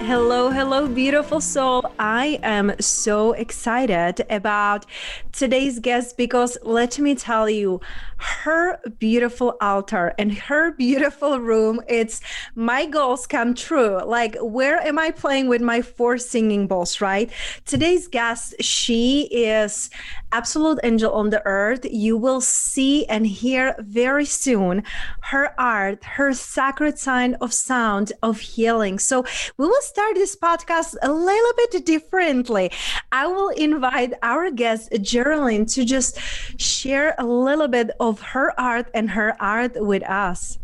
Hello, hello, beautiful soul. I am so excited about today's guest because let me tell you, her beautiful altar and her beautiful room, it's my goals come true. Like, where am I playing with my four singing bowls, right? Today's guest, she is absolute angel on the earth. You will see and hear very soon her art, her sacred sign of sound of healing. So we will start this podcast a little bit differently. I will invite our guest, Geraldine, to just share a little bit of her art and her art with us.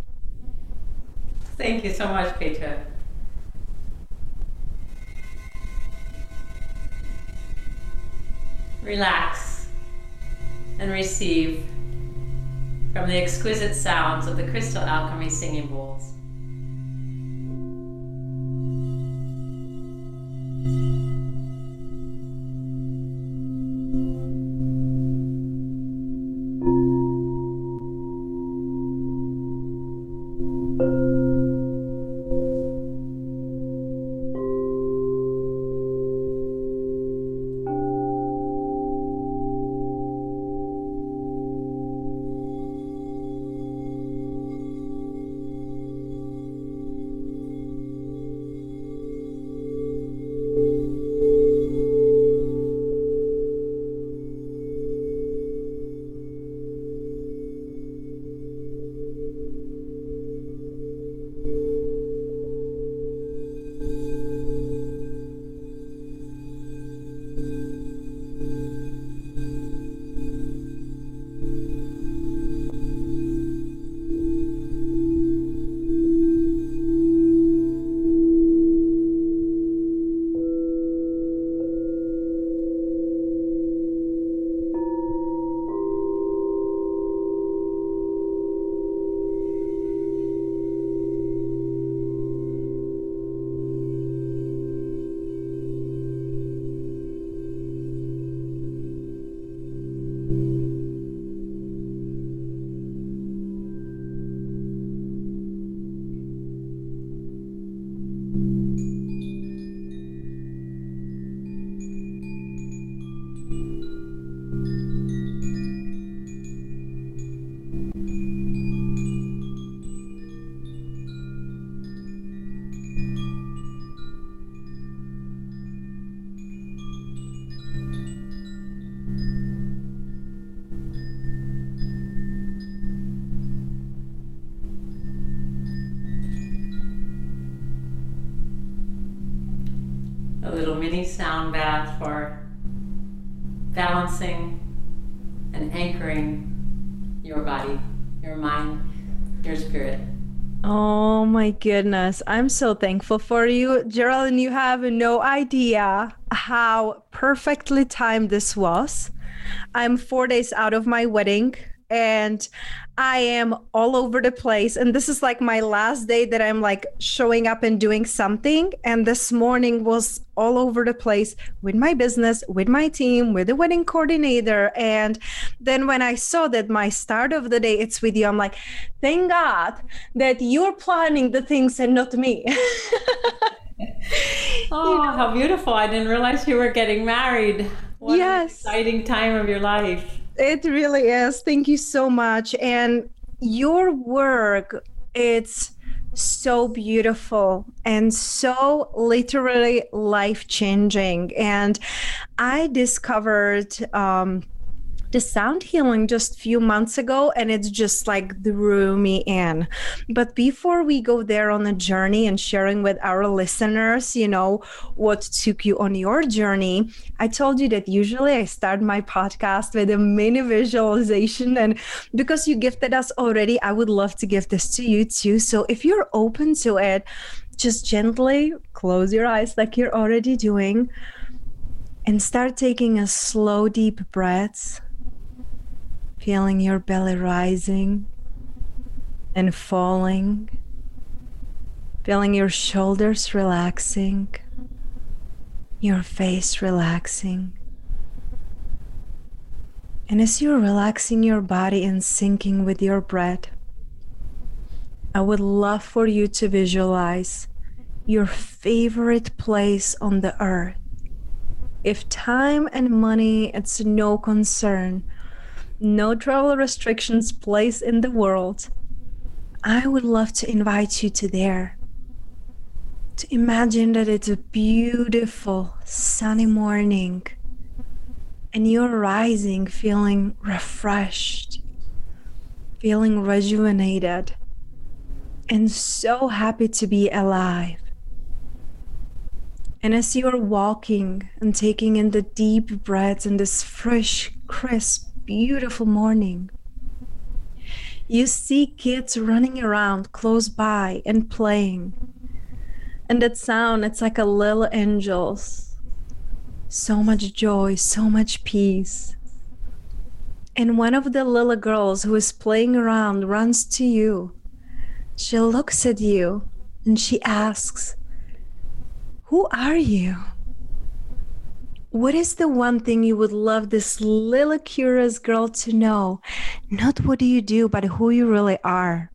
Thank you so much, Peter. Relax and receive from the exquisite sounds of the crystal alchemy singing bowls. Sound bath for balancing and anchoring your body, your mind, your spirit. Oh my goodness. I'm so thankful for you. Geraldine, you have no idea how perfectly timed this was. I'm four days out of my wedding and I am all over the place. And this is like my last day that I'm like showing up and doing something. And this morning was all over the place with my business, with my team, with the wedding coordinator. And then when I saw that my start of the day it's with you, I'm like, thank God that you're planning the things and not me. oh, you know? how beautiful. I didn't realize you were getting married. What yes. exciting time of your life. It really is. Thank you so much. And your work, it's so beautiful and so literally life changing. And I discovered um, the sound healing just a few months ago and it's just like drew me in. But before we go there on a journey and sharing with our listeners you know what took you on your journey i told you that usually i start my podcast with a mini visualization. And because you gifted us already i would love to give this to you too. So if you're open to it just gently close your eyes like you're already doing and start taking a slow deep breaths feeling your belly rising and falling, feeling your shoulders relaxing, your face relaxing. And as you're relaxing your body and sinking with your breath, I would love for you to visualize your favorite place on the earth. If time and money it's no concern, no travel restrictions place in the world, I would love to invite you to there. To imagine that it's a beautiful sunny morning and you're rising feeling refreshed, feeling rejuvenated, and so happy to be alive. And as you are walking and taking in the deep breaths and this fresh, crisp beautiful morning. You see kids running around close by and playing. And that sound, it's like a little angels. So much joy, so much peace. And one of the little girls who is playing around runs to you. She looks at you and she asks, Who are you? What is the one thing you would love this little curious girl to know? Not what do you do, but who you really are.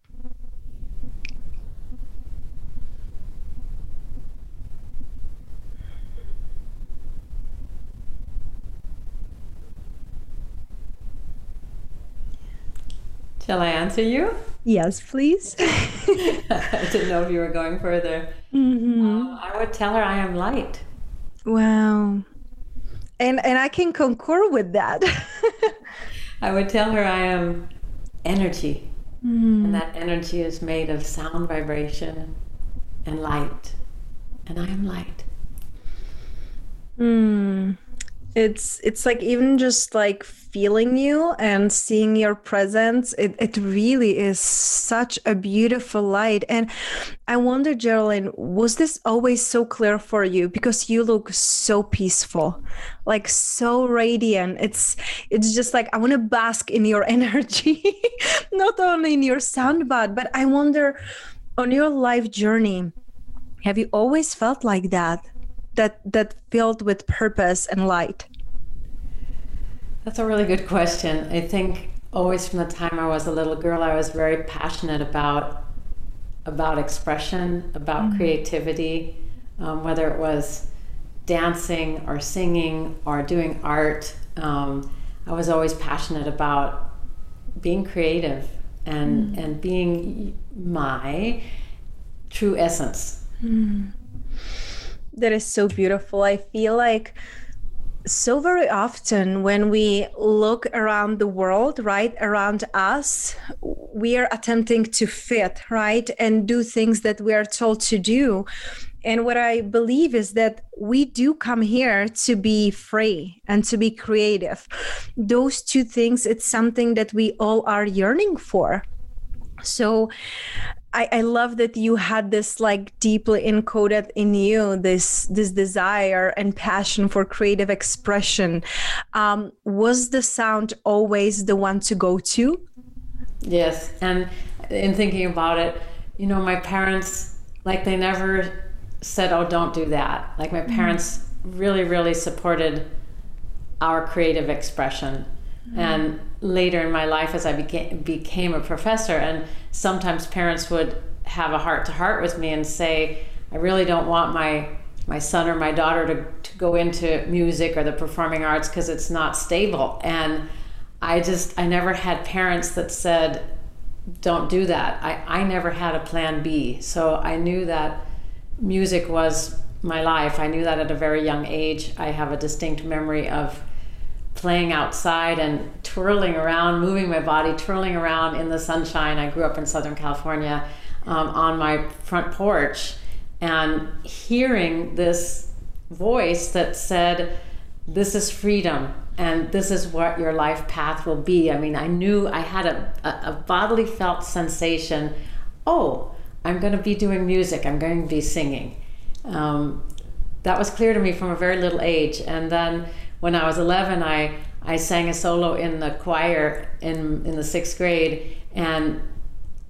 Shall I answer you? Yes, please. I didn't know if you were going further. Mm-hmm. Um, I would tell her I am light. Wow and and I can concur with that. I would tell her I am energy, mm. and that energy is made of sound vibration and light, and I am light. Hmm it's it's like even just like feeling you and seeing your presence it, it really is such a beautiful light. And i wonder geraldine was this always so clear for you? Because you look so peaceful like so radiant. It's it's just like i want to bask in your energy not only in your sound but but i wonder on your life journey have you always felt like that? That that filled with purpose and light? That's a really good question. I think always from the time I was a little girl, I was very passionate about about expression, about mm-hmm. creativity, um, whether it was dancing or singing or doing art. Um, I was always passionate about being creative and mm. and being my true essence. Mm that is so beautiful. I feel like so very often when we look around the world, right, around us, we are attempting to fit, right, and do things that we are told to do. And what I believe is that we do come here to be free and to be creative. Those two things, it's something that we all are yearning for. So I, I love that you had this like deeply encoded in you this this desire and passion for creative expression. Um, was the sound always the one to go to? Yes, and in thinking about it, you know, my parents like they never said, "Oh, don't do that." Like my mm-hmm. parents mm-hmm. really, really supported our creative expression and later in my life as i became became a professor and sometimes parents would have a heart to heart with me and say i really don't want my my son or my daughter to, to go into music or the performing arts because it's not stable. And I just, I never had parents that said, don't do that. I, I never had a plan B. So I knew that music was my life. I knew that at a very young age. I have a distinct memory of playing outside and twirling around, moving my body, twirling around in the sunshine. I grew up in Southern California um, on my front porch and hearing this voice that said, This is freedom and this is what your life path will be. I mean, I knew I had a, a, bodily felt sensation oh, I'm going to be doing music, I'm going to be singing. Um, that was clear to me from a very little age. And then when I was 11, I, I sang a solo in the choir in, in the sixth grade. And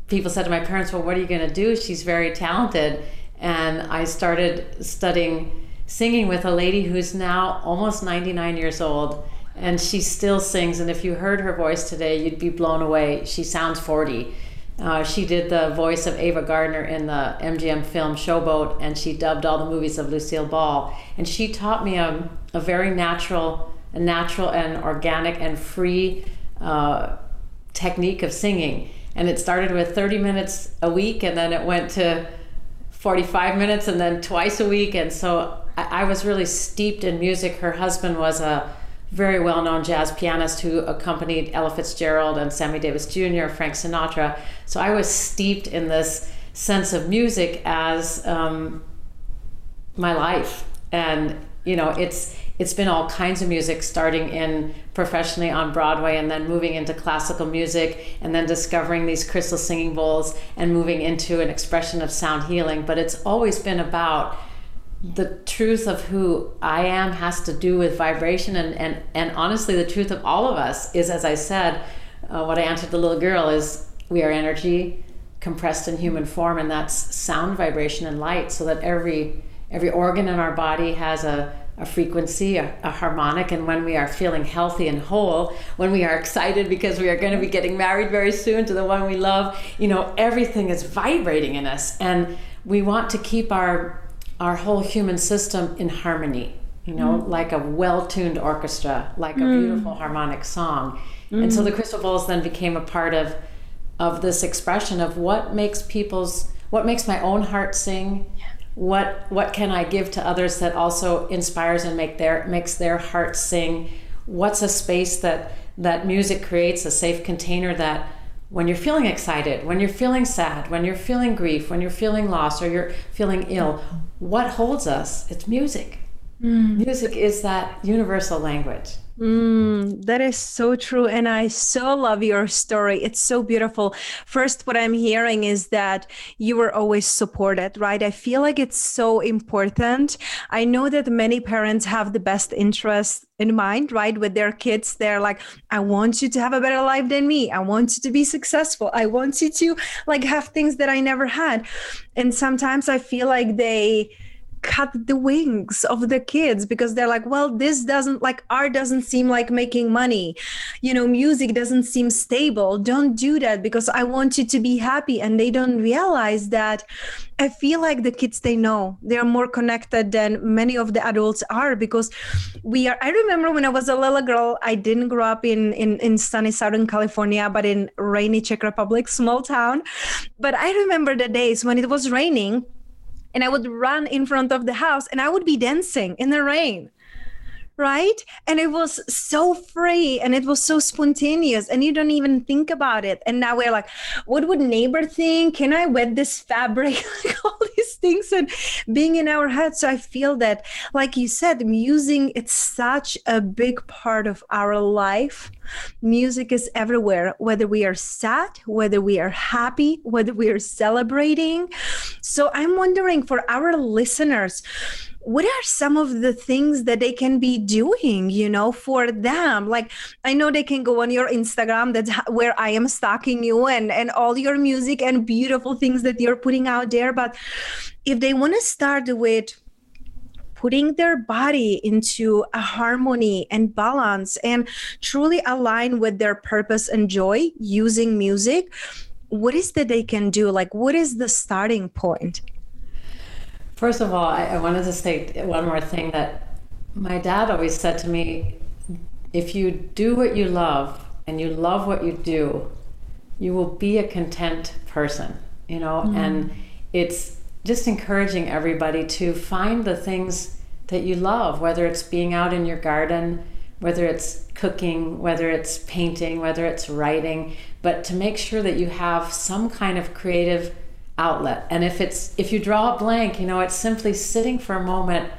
people said to my parents, Well, what are you going to do? She's very talented. And I started studying singing with a lady who's now almost 99 years old. And she still sings. And if you heard her voice today, you'd be blown away. She sounds 40 uh, she did the voice of Ava Gardner in the MGM film Showboat, and she dubbed all the movies of Lucille Ball. And she taught me a, a very natural, natural and organic and free uh, technique of singing. And it started with 30 minutes a week, and then it went to 45 minutes, and then twice a week. And so I, I was really steeped in music. Her husband was a very well known jazz pianist who accompanied Ella Fitzgerald and Sammy Davis Jr., Frank Sinatra. So I was steeped in this sense of music as um, my life. And, you know, it's it's been all kinds of music starting in professionally on Broadway and then moving into classical music and then discovering these crystal singing bowls and moving into an expression of sound healing. But it's always been about the truth of who I am has to do with vibration, and and and honestly, the truth of all of us is, as I said, uh, what I answered the little girl is, we are energy compressed in human form, and that's sound, vibration, and light. So that every every organ in our body has a a frequency, a, a, harmonic, and when we are feeling healthy and whole, when we are excited because we are going to be getting married very soon to the one we love, you know, everything is vibrating in us. And we want to keep our our whole human system in harmony you know mm. like a well-tuned orchestra like a mm. beautiful harmonic song mm. and so the crystal bowls then became a part of of this expression of what makes people's what makes my own heart sing yeah. What what can i give to others that also inspires and make their makes their heart sing what's a space that that music creates a safe container that when you're feeling excited, when you're feeling sad, when you're feeling grief, when you're feeling lost or you're feeling ill, what holds us? It's music. Mm. Music is that universal language. Mm, that is so true. And I so love your story. It's so beautiful. First, what I'm hearing is that you were always supported, right? I feel like it's so important. I know that many parents have the best interest in mind, right? With their kids, they're like, I want you to have a better life than me. I want you to be successful. I want you to like have things that I never had. And sometimes I feel like they, cut the wings of the kids because they're like well this doesn't like art doesn't seem like making money. You know music doesn't seem stable. Don't do that because i want you to be happy. And they don't realize that i feel like the kids they know. They're more connected than many of the adults are because we are i remember when i was a little girl i didn't grow up in in, in sunny southern california but in rainy czech republic small town. But i remember the days when it was raining and I would run in front of the house and I would be dancing in the rain right? And it was so free and it was so spontaneous and you don't even think about it. And now we're like, what would neighbor think? Can I wet this fabric? like all these things and being in our heads. So I feel that, like you said, music it's such a big part of our life. Music is everywhere, whether we are sad, whether we are happy, whether we are celebrating. So I'm wondering for our listeners, what are some of the things that they can be doing you know for them? Like i know they can go on your instagram that's where i am stalking you and and all your music and beautiful things that you're putting out there but if they want to start with putting their body into a harmony and balance and truly align with their purpose and joy using music what is that they can do? Like what is the starting point First of all, I, I wanted to say one more thing that my dad always said to me if you do what you love and you love what you do, you will be a content person, you know, mm. and it's just encouraging everybody to find the things that you love, whether it's being out in your garden, whether it's cooking, whether it's painting, whether it's writing, but to make sure that you have some kind of creative outlet. And if it's if you draw a blank, you know, it's simply sitting for a moment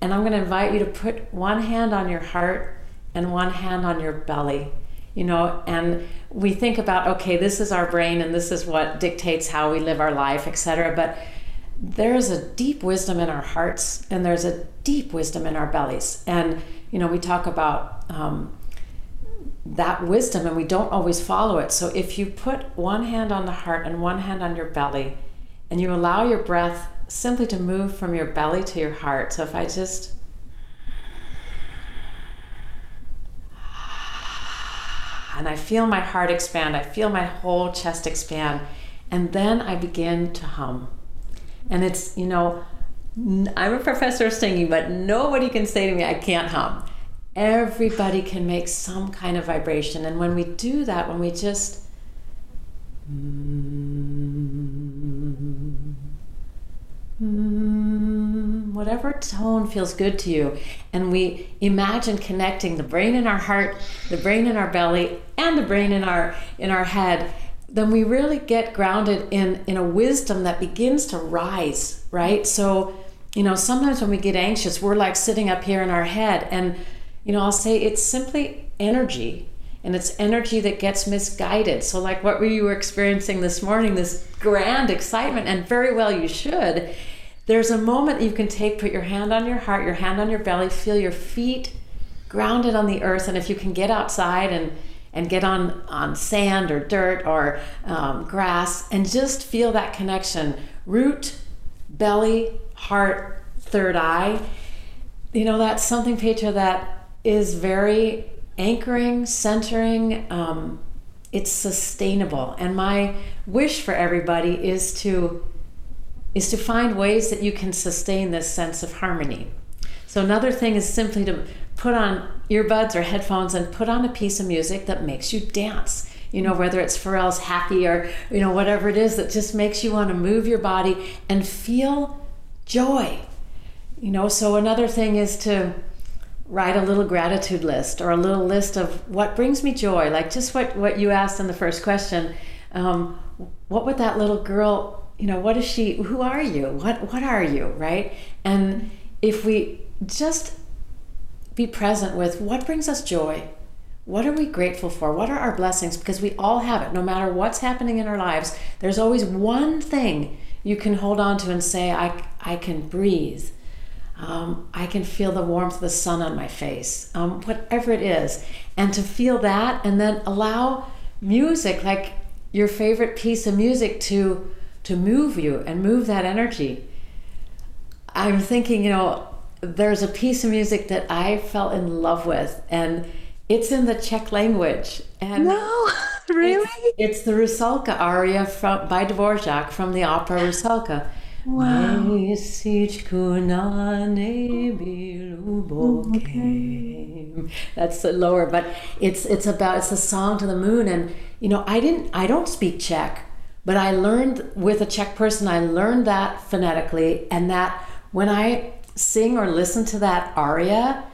and I'm going to invite you to put one hand on your heart and one hand on your belly. You know, and we think about okay, this is our brain and this is what dictates how we live our life, etc. But there is a deep wisdom in our hearts and there's a deep wisdom in our bellies. And you know, we talk about um, that wisdom and we don't always follow it. So if you put one hand on the heart and one hand on your belly and you allow your breath simply to move from your belly to your heart. So if I just and I feel my heart expand, I feel my whole chest expand, and then I begin to hum. And it's, you know, I'm a professor of singing, but nobody can say to me, I can't hum. Everybody can make some kind of vibration. And when we do that, when we just. whatever tone feels good to you, and we imagine connecting the brain in our heart, the brain in our belly, and the brain in our in our head, then we really get grounded in in a wisdom that begins to rise, right? So you know, sometimes when we get anxious, we're like sitting up here in our head. And, you know, I'll say it's simply energy. And it's energy that gets misguided. So, like what you were experiencing this morning, this grand excitement, and very well you should. There's a moment you can take, put your hand on your heart, your hand on your belly, feel your feet grounded on the earth. And if you can get outside and and get on on sand or dirt or um, grass and just feel that connection root belly heart, third eye. You know, that's something, Petra, that is very anchoring, centering. Um, it's sustainable. And my wish for everybody is to is to find ways that you can sustain this sense of harmony. So another thing is simply to put on earbuds or headphones and put on a piece of music that makes you dance. You know, whether it's Pharrell's Happy or, you know, whatever it is that just makes you want to move your body and feel joy. You know, so another thing is to write a little gratitude list or a little list of what brings me joy, like just what, what you asked in the first question. Um, what would that little girl, you know, what is she, who are you? What, what are you, right? And if we just be present with what brings us joy, what are we grateful for? What are our blessings? Because we all have it. No matter what's happening in our lives, there's always one thing you can hold on to and say, I, I can breathe. Um, I can feel the warmth of the sun on my face, um, whatever it is. And to feel that and then allow music, like your favorite piece of music, to, to move you and move that energy. I'm thinking, you know, there's a piece of music that I fell in love with, and it's in the Czech language. And no, really? It's, it's, the Rusalka aria from, by Dvorak from the opera Rusalka. That's the lower, but it's it's about it's a song to the moon, and you know I didn't I don't speak Czech, but I learned with a Czech person I learned that phonetically, and that when I sing or listen to that aria,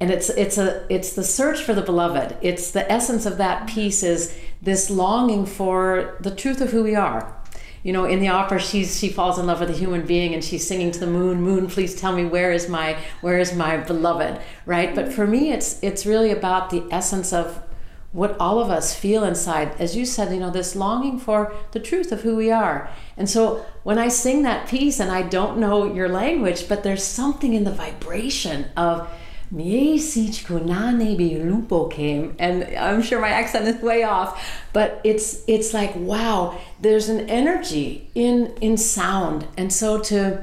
and it's it's a it's the search for the beloved. It's the essence of that piece is this longing for the truth of who we are you know in the opera she's she falls in love with a human being and she's singing to the moon moon please tell me where is my where is my beloved right? But for me it's it's really about the essence of what all of us feel inside. As you said you know this longing for the truth of who we are. And so when i sing that piece and i don't know your language but there's something in the vibration of came, and I'm sure my accent is way off, but it's it's like wow, there's an energy in in sound, and so to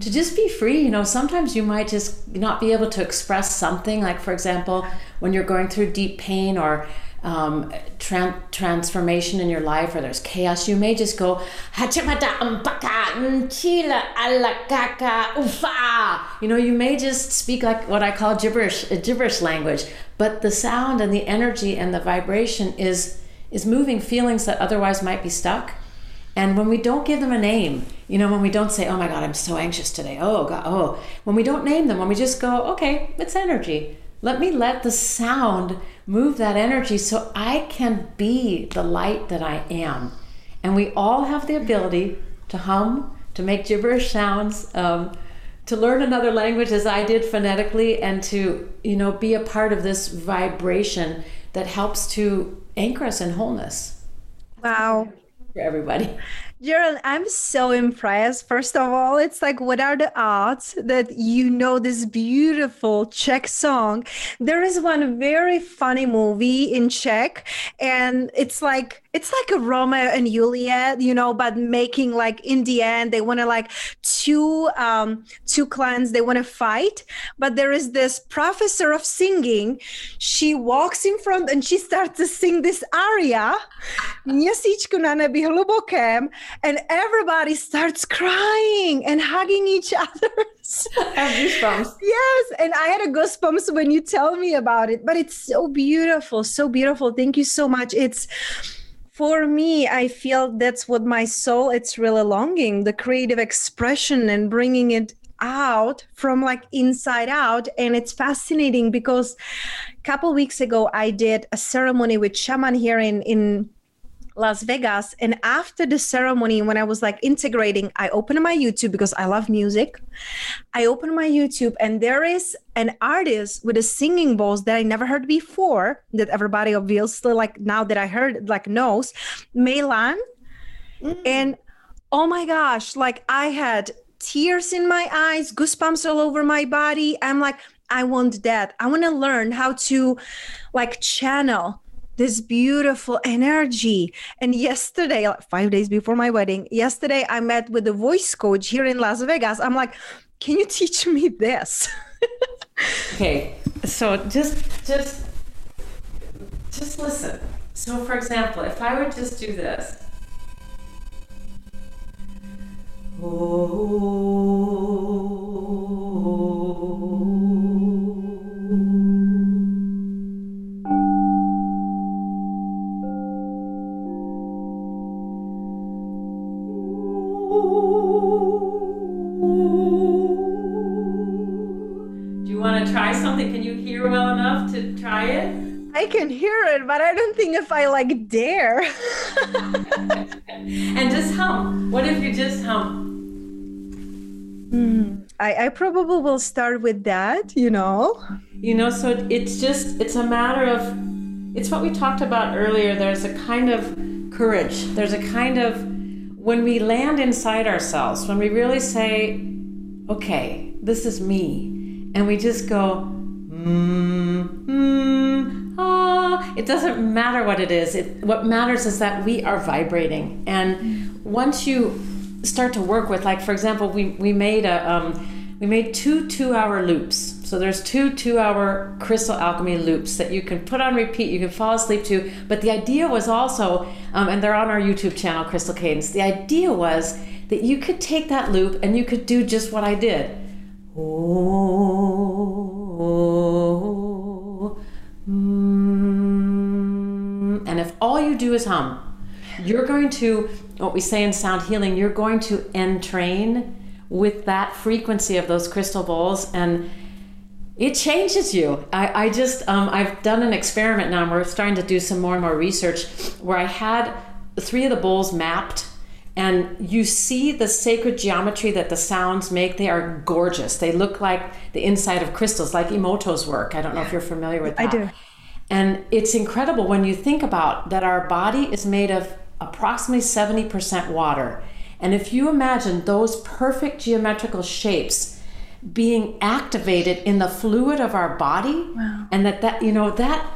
to just be free, you know, sometimes you might just not be able to express something. Like for example, when you're going through deep pain or um, tran- transformation in your life or there's chaos, you may just go, you know, you may just speak like what I call gibberish, a gibberish language, but the sound and the energy and the vibration is is moving feelings that otherwise might be stuck. And when we don't give them a name, you know, when we don't say, "Oh my God, I'm so anxious today," oh God, oh, when we don't name them, when we just go, "Okay, it's energy," Let me let the sound move that energy so I can be the light that I am. And we all have the ability to hum, to make gibberish sounds, um, to learn another language as I did phonetically, and to you know be a part of this vibration that helps to anchor us in wholeness. Wow. For everybody. Gerald, I'm so impressed. First of all, it's like, what are the odds that you know this beautiful Czech song? There is one very funny movie in Czech, and it's like it's like a Romeo and Juliet, you know, but making like in the end they want to like two um two clans they want to fight, but there is this professor of singing. She walks in front and she starts to sing this aria, Měsíčku na nebi hlubokém, and everybody starts crying and hugging each other. Goosebumps. Yes, and I had a goosebumps when you tell me about it. But it's so beautiful, so beautiful. Thank you so much. It's for me i feel that's what my soul it's really longing the creative expression and bringing it out from like inside out. And it's fascinating because a couple weeks ago i did a ceremony with shaman here in in Las Vegas. And after the ceremony, when I was like integrating, I opened my YouTube because I love music. I opened my YouTube, and there is an artist with a singing voice that I never heard before, that everybody obviously, like now that I heard, like knows, Meylan. Mm. And oh my gosh, like I had tears in my eyes, goosebumps all over my body. I'm like, I want that. I want to learn how to like channel this beautiful energy. And yesterday, five days before my wedding, yesterday I met with a voice coach here in Las Vegas. I'm like, can you teach me this? okay, so just just just listen. So for example, if I would just do this. Oh. You well enough to try it? I can hear it, but I don't think if I like dare. and just hum. What if you just hum? Mm, I, I probably will start with that, you know. You know, so it's just, it's a matter of, it's what we talked about earlier. There's a kind of courage. There's a kind of, when we land inside ourselves, when we really say, okay, this is me, and we just go, mm, mm, ah. It doesn't matter what it is. It, what matters is that we are vibrating. And once you start to work with, like for example, we, we made a um, we made two two hour loops. So there's two two hour crystal alchemy loops that you can put on repeat. You can fall asleep to. But the idea was also, um, and they're on our YouTube channel, Crystal Cadence. The idea was that you could take that loop and you could do just what I did Oh, and if all you do is hum, you're going to, what we say in sound healing, you're going to entrain with that frequency of those crystal bowls and it changes you. I, I just, um, I've done an experiment now, and we're starting to do some more and more research where I had three of the bowls mapped and you see the sacred geometry that the sounds make. They are gorgeous. They look like the inside of crystals like emoto's work. I don't know if you're familiar with that. i do. And it's incredible when you think about that our body is made of approximately 70% water. And if you imagine those perfect geometrical shapes being activated in the fluid of our body wow. and that that you know that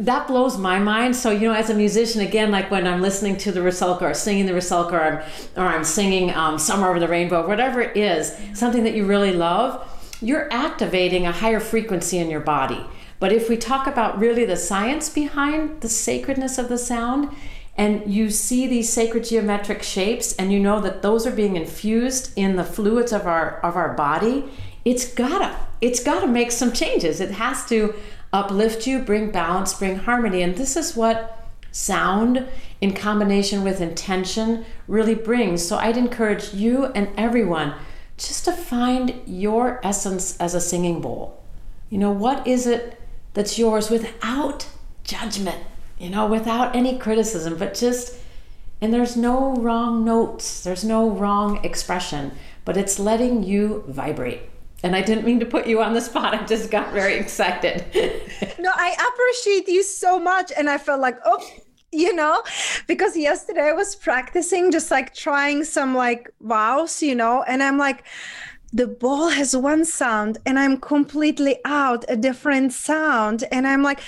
that blows my mind. So, you know, as a musician, again, like when I'm listening to the Rusalka or singing the Rusalka or I'm, or I'm singing um, Somewhere Over the Rainbow, whatever it is, something that you really love, you're activating a higher frequency in your body. But if we talk about really the science behind the sacredness of the sound, and you see these sacred geometric shapes and you know that those are being infused in the fluids of our of our body it's gotta it's gotta make some changes it has to uplift you bring balance bring harmony. And this is what sound in combination with intention really brings. So i'd encourage you and everyone just to find your essence as a singing bowl. You know what is it that's yours without judgment you know, without any criticism, but just, and there's no wrong notes, there's no wrong expression, but it's letting you vibrate. And I didn't mean to put you on the spot. I just got very excited. no, I appreciate you so much. And I felt like, oh, you know, because yesterday I was practicing, just like trying some like vows, you know, and I'm like, the ball has one sound and I'm completely out a different sound. And I'm like,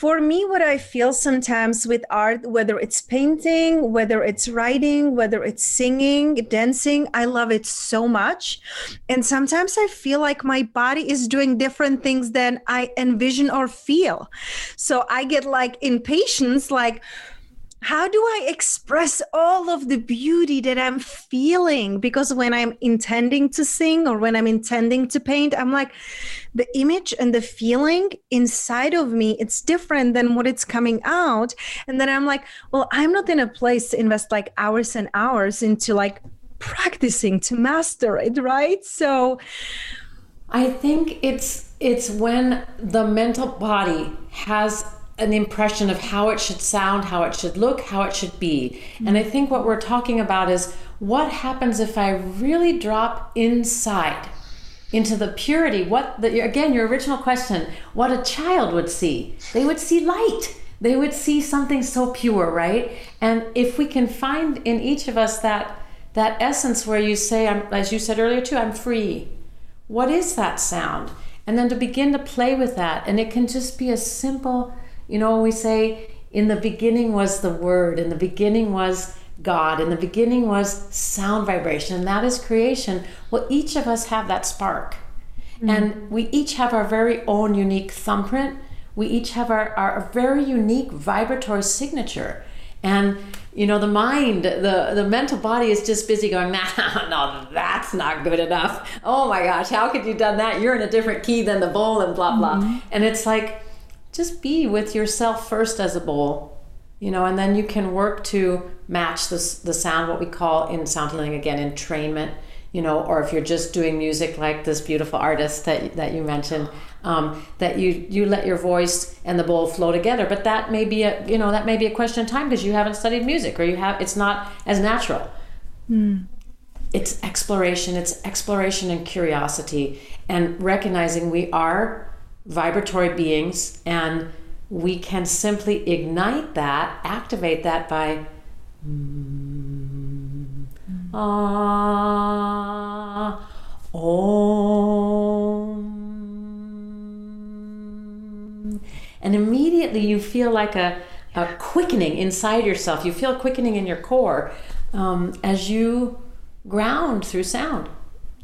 for me what i feel sometimes with art whether it's painting whether it's writing whether it's singing dancing i love it so much. And sometimes i feel like my body is doing different things than i envision or feel. So i get like impatience like how do I express all of the beauty that I'm feeling? Because when I'm intending to sing or when I'm intending to paint, I'm like, the image and the feeling inside of me, it's different than what it's coming out. And then I'm like, well, I'm not in a place to invest like hours and hours into like practicing to master it, right? So I think it's it's when the mental body has an impression of how it should sound, how it should look, how it should be. Mm-hmm. And I think what we're talking about is what happens if I really drop inside into the purity? What the, again your original question what a child would see. They would see light. They would see something so pure right? And if we can find in each of us that that essence where you say I'm, as you said earlier too i'm free. What is that sound? And then to begin to play with that and it can just be a simple you know, we say, in the beginning was the Word, in the beginning was God, in the beginning was sound vibration, and that is creation. Well, each of us have that spark. Mm-hmm. And we each have our very own unique thumbprint. We each have our, our very unique vibratory signature. And you know the mind the the mental body is just busy going nah, no that's not good enough oh my gosh how could you done that you're in a different key than the bowl and blah blah mm-hmm. and it's like just be with yourself first as a bowl you know and then you can work to match this the sound what we call in sound healing again entrainment you know or if you're just doing music like this beautiful artist that, that you mentioned um, that you you let your voice and the bowl flow together but that may be a you know that may be a question of time because you haven't studied music or you have it's not as natural mm. it's exploration it's exploration and curiosity and recognizing we are vibratory beings, and we can simply ignite that, activate that by. Mm, ah. And immediately you feel like a, a quickening inside yourself. You feel quickening in your core um, as you ground through sound.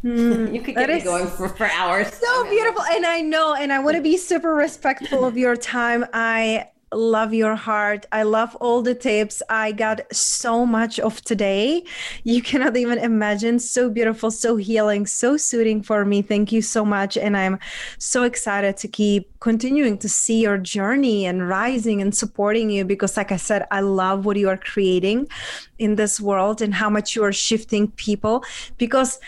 Mm, you could get me going for, for hours. So beautiful. And I know, and I want to be super respectful of your time. I love your heart. I love all the tips. I got so much of today. You cannot even imagine. So beautiful, so healing, so soothing for me. Thank you so much. And I'm so excited to keep continuing to see your journey and rising and supporting you because, like I said, I love what you are creating in this world and how much you are shifting people because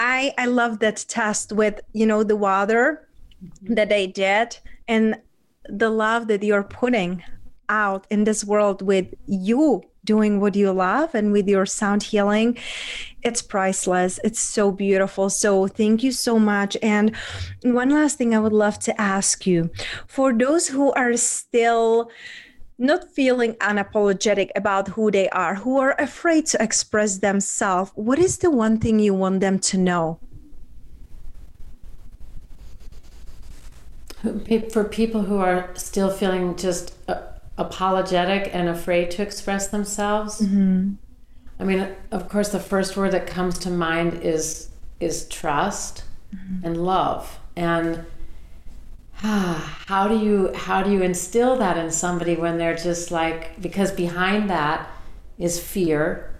I I love that test with you know the water mm-hmm. that they did and the love that you're putting out in this world with you doing what you love and with your sound healing. It's priceless. It's so beautiful. So thank you so much. And one last thing i would love to ask you for those who are still not feeling unapologetic about who they are, who are afraid to express themselves, what is the one thing you want them to know? For people who are still feeling just uh, apologetic and afraid to express themselves, mm-hmm. I mean, of course, the first word that comes to mind is is trust mm-hmm. and love and how do you how do you instill that in somebody when they're just like because behind that is fear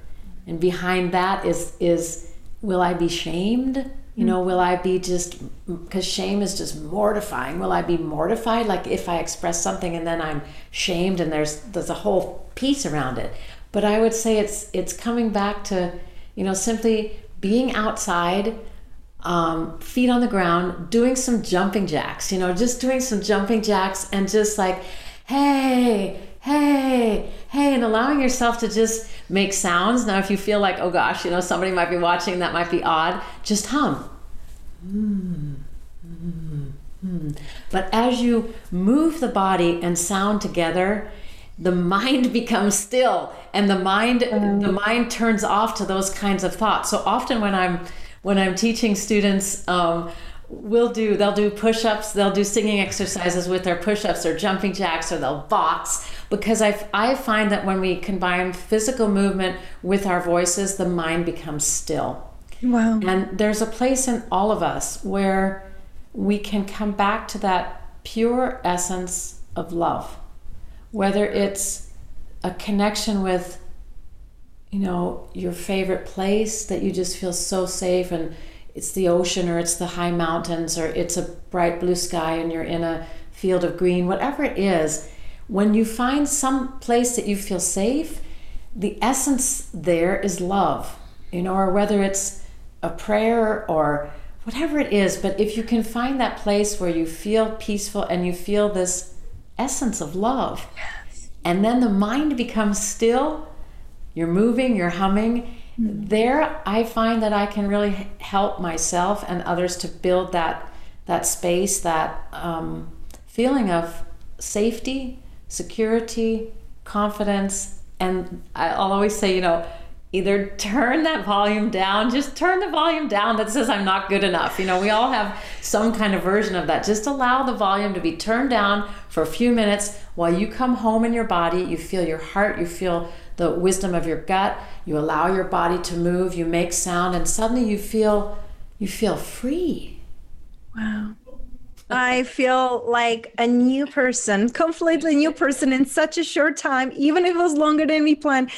and behind that is is will i be shamed? You know will i be just because shame is just mortifying. Will i be mortified? Like if i express something and then i'm shamed and there's there's a whole piece around it. But i would say it's it's coming back to you know simply being outside um, feet on the ground doing some jumping jacks you know just doing some jumping jacks and just like hey hey hey and allowing yourself to just make sounds. Now if you feel like oh gosh you know somebody might be watching that might be odd just hum. Mm, mm, mm. but as you move the body and sound together the mind becomes still and the mind the mind turns off to those kinds of thoughts. So often when i'm when i'm teaching students um, we'll do they'll do push-ups they'll do singing exercises with their push-ups or jumping jacks or they'll box because I, I find that when we combine physical movement with our voices the mind becomes still. Wow. And there's a place in all of us where we can come back to that pure essence of love whether it's a connection with you know your favorite place that you just feel so safe and it's the ocean or it's the high mountains or it's a bright blue sky and you're in a field of green whatever it is when you find some place that you feel safe the essence there is love you know or whether it's a prayer or whatever it is but if you can find that place where you feel peaceful and you feel this essence of love yes. and then the mind becomes still you're moving you're humming. There i find that i can really help myself and others to build that that space that um, feeling of safety security confidence and i'll always say you know either turn that volume down just turn the volume down that says i'm not good enough. You know we all have some kind of version of that. Just allow the volume to be turned down for a few minutes while you come home in your body. You feel your heart. You feel the wisdom of your gut. You allow your body to move. You make sound and suddenly you feel you feel free. Wow I feel like a new person, completely new person in such a short time, even if it was longer than we planned.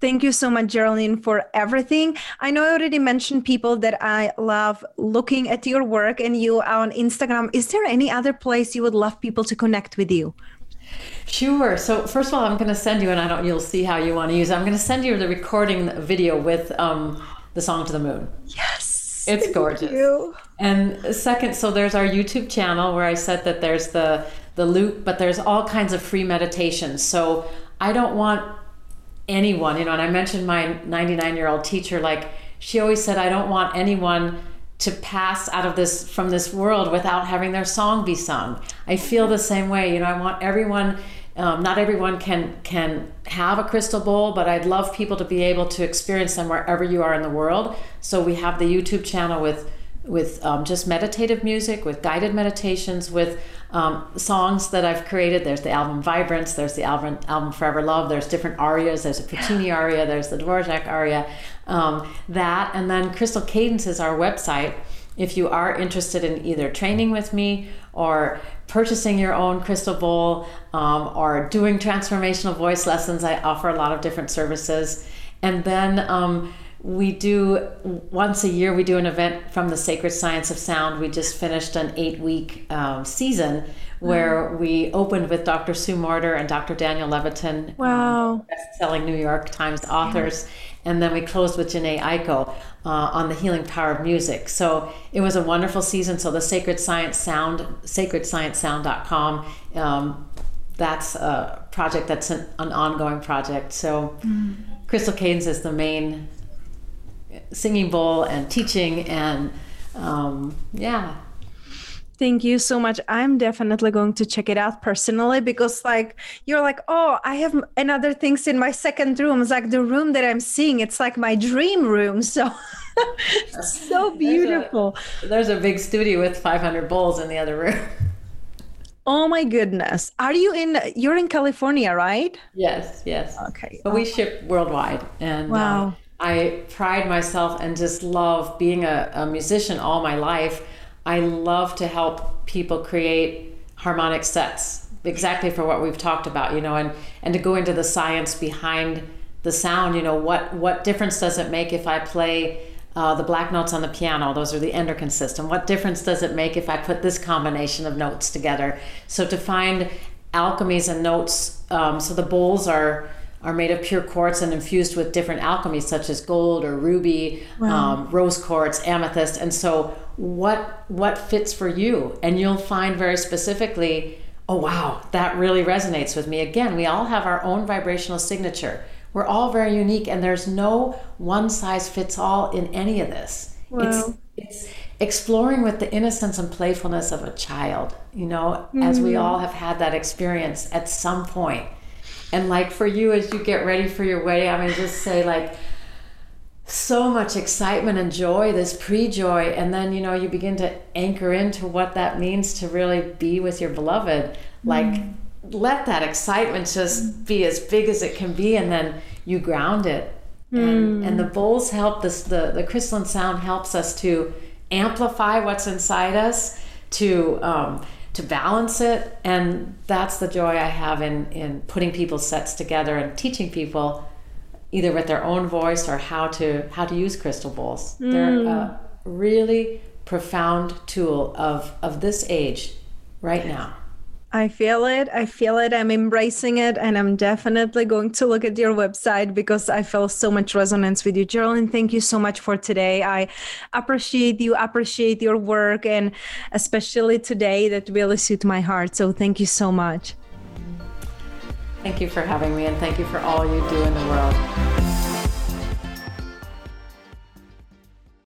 Thank you so much, Geraldine, for everything. I know I already mentioned people that I love looking at your work and you on Instagram. Is there any other place you would love people to connect with you? Sure. So first of all, I'm going to send you, and I don't. You'll see how you want to use. it. I'm going to send you the recording video with um, the song to the moon. Yes, it's gorgeous. And second, so there's our YouTube channel where I said that there's the the loop, but there's all kinds of free meditations. So I don't want anyone, you know. And I mentioned my 99 year old teacher. Like she always said, I don't want anyone to pass out of this from this world without having their song be sung. I feel the same way. You know, I want everyone. Um, not everyone can can have a crystal bowl, but I'd love people to be able to experience them wherever you are in the world. So we have the YouTube channel with with um, just meditative music, with guided meditations, with um, songs that I've created. There's the album Vibrance, there's the album, album Forever Love, there's different arias, there's a Puccini aria, there's the Dvorak aria, um, that, and then Crystal Cadence is our website. If you are interested in either training with me or purchasing your own crystal bowl um, or doing transformational voice lessons, I offer a lot of different services. And then um, we do once a year we do an event from the sacred science of sound we just finished an eight week um, season where mm. we opened with dr sue morter and dr daniel levitin um, wow um, best-selling new york times authors yeah. and then we closed with Jhené Aiko uh, on the healing power of music so it was a wonderful season so the sacred science sound sacredsciencesound.com um, that's a project that's an, an ongoing project so mm. crystal cadence is the main singing bowl and teaching and um, yeah Thank you so much. I'm definitely going to check it out personally because, like, you're like, oh, I have another things in my second room. It's like the room that I'm seeing. It's like my dream room. So, so beautiful. There's a, there's a big studio with 500 bowls in the other room. Oh my goodness. Are you in, you're in California, right? Yes, yes. Okay. But we ship worldwide. And uh, wow. Uh, I pride myself and just love being a, a musician all my life. I love to help people create harmonic sets exactly for what we've talked about you know and and to go into the science behind the sound you know what what difference does it make if i play uh, the black notes on the piano? Those are the endocrine system. What difference does it make if i put this combination of notes together? So to find alchemies and notes um, so the bowls are are made of pure quartz and infused with different alchemies such as gold or ruby wow. um, rose quartz amethyst and so what what fits for you and you'll find very specifically oh wow that really resonates with me again we all have our own vibrational signature we're all very unique and there's no one size fits all in any of this wow. it's it's exploring with the innocence and playfulness of a child you know mm. as we mm. all have had that experience at some point and like for you as you get ready for your wedding i mean just say like so much excitement and joy, this pre joy, and then you know you begin to anchor into what that means to really be with your beloved. Like, mm. let that excitement just be as big as it can be, and then you ground it. Mm. And, and the bowls help this, the, the crystalline sound helps us to amplify what's inside us, to um, to balance it, and that's the joy I have in in putting people's sets together and teaching people either with their own voice or how to how to use crystal bowls. Mm. They're a really profound tool of of this age right now. I feel it. I feel it. I'm embracing it. And I'm definitely going to look at your website because I feel so much resonance with you. Geraldine, thank you so much for today. I appreciate you, appreciate your work, and especially today that really suit my heart. So thank you so much. Thank you for having me, and thank you for all you do in the world.